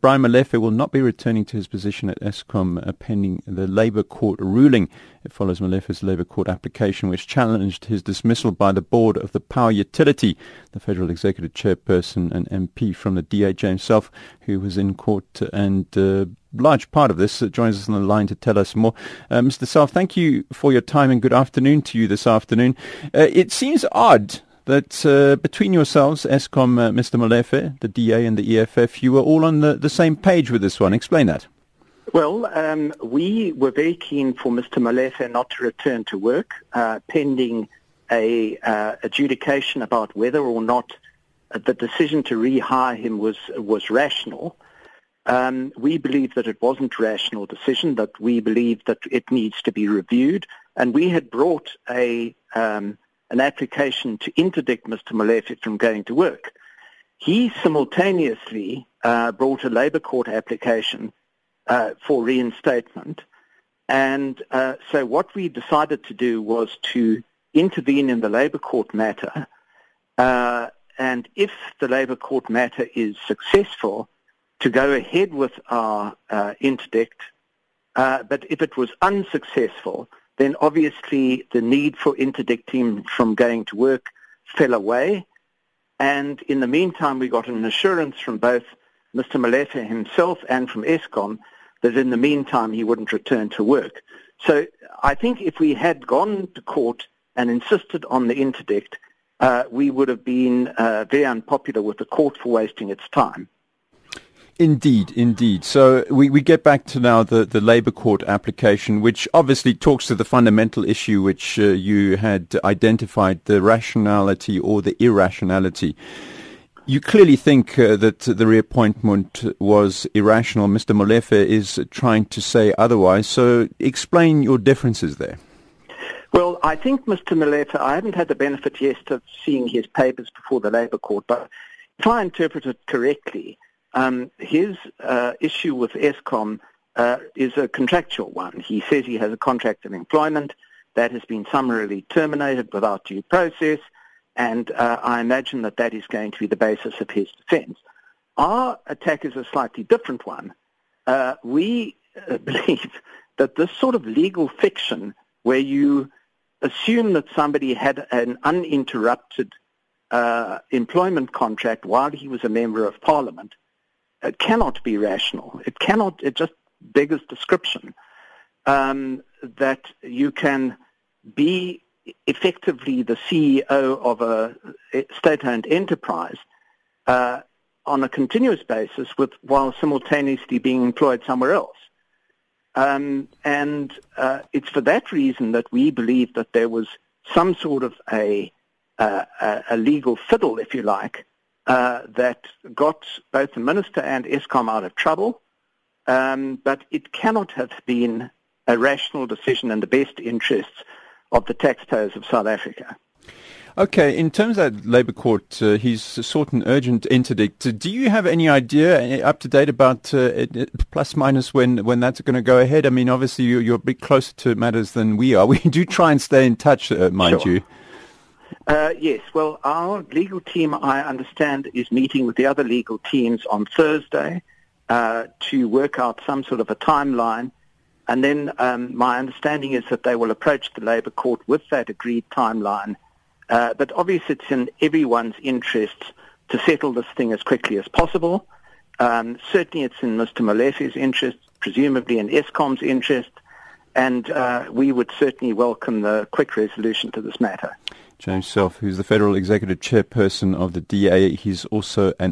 Brian Molefe will not be returning to his position at Eskom uh, pending the Labour Court ruling. It follows Molefe's Labour Court application which challenged his dismissal by the board of the power utility. The Federal Executive Chairperson and MP from the DA, himself, who was in court and uh, large part of this, uh, joins us on the line to tell us more. Uh, Mr. Selfe, thank you for your time and good afternoon to you this afternoon. Uh, it seems odd that uh, between yourselves, Eskom, uh, Mr. Molefe, the DA and the EFF, you were all on the, the same page with this one. Explain that. Well, um, we were very keen for Mr. Molefe not to return to work, uh, pending a uh, adjudication about whether or not the decision to rehire him was was rational. Um, we believe that it wasn't a rational decision. That we believe that it needs to be reviewed, and we had brought a um, an application to interdict Mr. Molefe from going to work. He simultaneously uh, brought a Labour Court application uh, for reinstatement. And uh, so what we decided to do was to intervene in the Labour Court matter. Uh, and if the Labour Court matter is successful, to go ahead with our uh, interdict. Uh, but if it was unsuccessful, then obviously the need for interdicting from going to work fell away. And in the meantime, we got an assurance from both Mr. Molefe himself and from Eskom that in the meantime he wouldn't return to work. So I think if we had gone to court and insisted on the interdict, uh, we would have been uh, very unpopular with the court for wasting its time. Indeed, indeed. So we, we get back to now the, the Labour Court application, which obviously talks to the fundamental issue which uh, you had identified, the rationality or the irrationality. You clearly think uh, that the reappointment was irrational. Mr. Molefe is trying to say otherwise. So explain your differences there. Well, I think Mr. Molefe, I haven't had the benefit yet of seeing his papers before the Labour Court, but if I interpret it correctly, um, his uh, issue with Eskom uh, is a contractual one. He says he has a contract of employment that has been summarily terminated without due process, and uh, I imagine that that is going to be the basis of his defense. Our attack is a slightly different one. Uh, we uh, believe that this sort of legal fiction where you assume that somebody had an uninterrupted uh, employment contract while he was a member of parliament it cannot be rational. It cannot, it just beggars description um, that you can be effectively the CEO of a state-owned enterprise uh, on a continuous basis with while simultaneously being employed somewhere else. Um, and uh, it's for that reason that we believe that there was some sort of a, uh, a legal fiddle, if you like, uh, that got both the minister and Eskom out of trouble, um, but it cannot have been a rational decision in the best interests of the taxpayers of South Africa. Okay, in terms of that Labour Court, uh, he's sought an urgent interdict. Do you have any idea, up to date, about uh, plus minus when, when that's going to go ahead? I mean, obviously you're, you're, a bit closer to matters than we are. We do try and stay in touch, uh, mind sure. you. Uh, yes, well, our legal team, I understand, is meeting with the other legal teams on Thursday uh, to work out some sort of a timeline. And then um, my understanding is that they will approach the Labour Court with that agreed timeline. Uh, but obviously it's in everyone's interest to settle this thing as quickly as possible. Um, certainly it's in Mr. Molefe's interest, presumably in Eskom's interest, and uh, we would certainly welcome the quick resolution to this matter. James Selfe, who's the Federal Executive Chairperson of the DA. He's also an